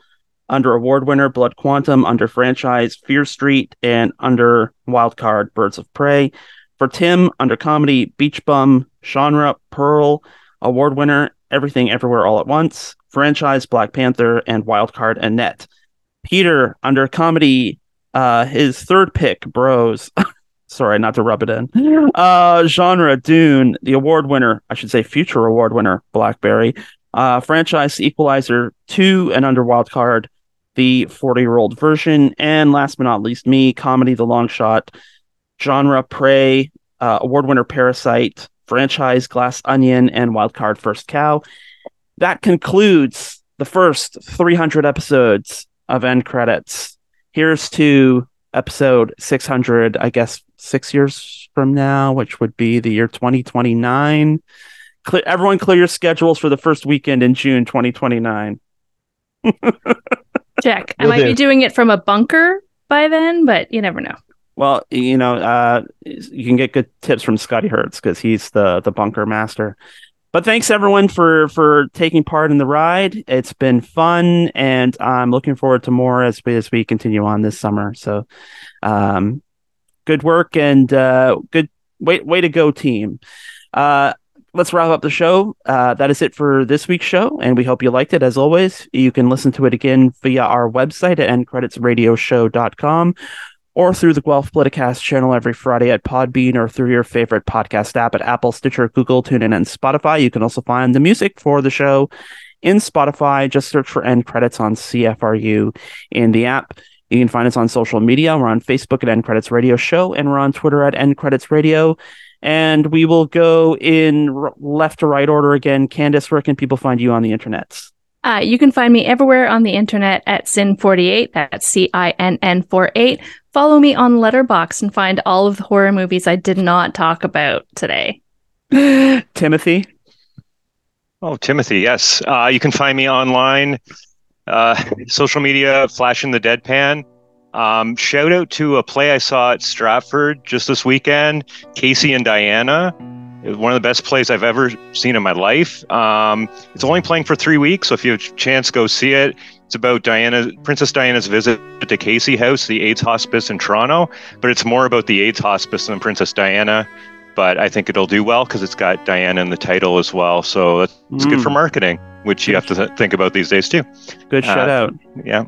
under award winner, Blood Quantum under franchise, Fear Street, and under wild card, Birds of Prey. For Tim under comedy, Beach Bum, genre, Pearl, award winner, Everything Everywhere All at Once, franchise Black Panther, and Wildcard Annette. Peter under comedy, uh, his third pick, Bros. Sorry, not to rub it in. Uh, genre Dune, the award winner, I should say future award winner, Blackberry. Uh, franchise Equalizer 2 and under Wildcard, the 40 year old version. And last but not least, me, comedy The Long Shot, genre Prey, uh, award winner Parasite, franchise Glass Onion, and Wildcard First Cow that concludes the first 300 episodes of End Credits. Here's to episode 600, I guess six years from now, which would be the year 2029. Cle- everyone clear your schedules for the first weekend in June 2029. Check. I might be doing it from a bunker by then, but you never know. Well, you know, uh, you can get good tips from Scotty Hertz because he's the the bunker master but thanks everyone for for taking part in the ride. It's been fun, and I'm looking forward to more as we as we continue on this summer. So, um, good work and uh, good way way to go, team. Uh, let's wrap up the show. Uh, that is it for this week's show, and we hope you liked it. As always, you can listen to it again via our website at endcreditsradioshow.com or through the Guelph Politicast channel every Friday at Podbean or through your favorite podcast app at Apple, Stitcher, Google, TuneIn, and Spotify. You can also find the music for the show in Spotify. Just search for End Credits on CFRU in the app. You can find us on social media. We're on Facebook at End Credits Radio Show, and we're on Twitter at End Credits Radio. And we will go in left to right order again. Candice, where can people find you on the internet? Uh, you can find me everywhere on the internet at Cinn48. That's C I N N 48. Follow me on Letterboxd and find all of the horror movies I did not talk about today. Timothy. Oh, Timothy, yes. Uh, you can find me online, uh, social media, Flash in the Deadpan. Um, shout out to a play I saw at Stratford just this weekend, Casey and Diana. It was one of the best plays I've ever seen in my life. Um, it's only playing for three weeks, so if you have a chance, go see it. It's about Diana, Princess Diana's visit to Casey House, the AIDS hospice in Toronto, but it's more about the AIDS hospice than Princess Diana. But I think it'll do well because it's got Diana in the title as well. So it's Mm. good for marketing, which you have to th- think about these days too. Good Uh, shout out. Yeah. All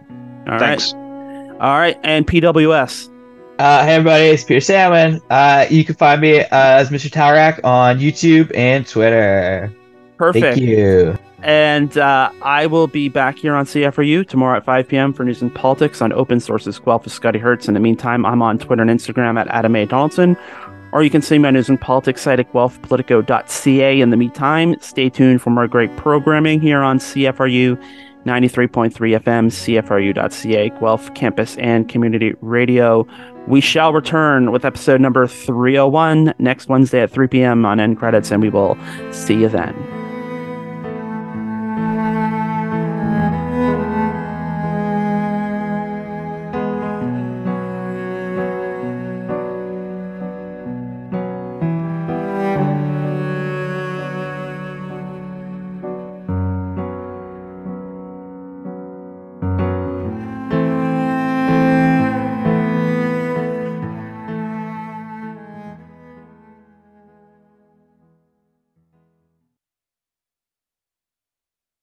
right. Thanks. All right. And PWS. Uh, hey everybody, it's Peter Salmon. Uh, you can find me uh, as Mr. Talarak on YouTube and Twitter. Perfect. Thank you. And uh, I will be back here on CFRU tomorrow at 5 p.m. for news and politics on Open Sources Guelph with Scotty Hertz. In the meantime, I'm on Twitter and Instagram at Adam A. Donaldson. Or you can see my news and politics site at guelphpolitico.ca. In the meantime, stay tuned for more great programming here on CFRU 93.3 FM, CFRU.ca, Guelph Campus and Community Radio. We shall return with episode number 301 next Wednesday at 3 p.m. on End Credits, and we will see you then.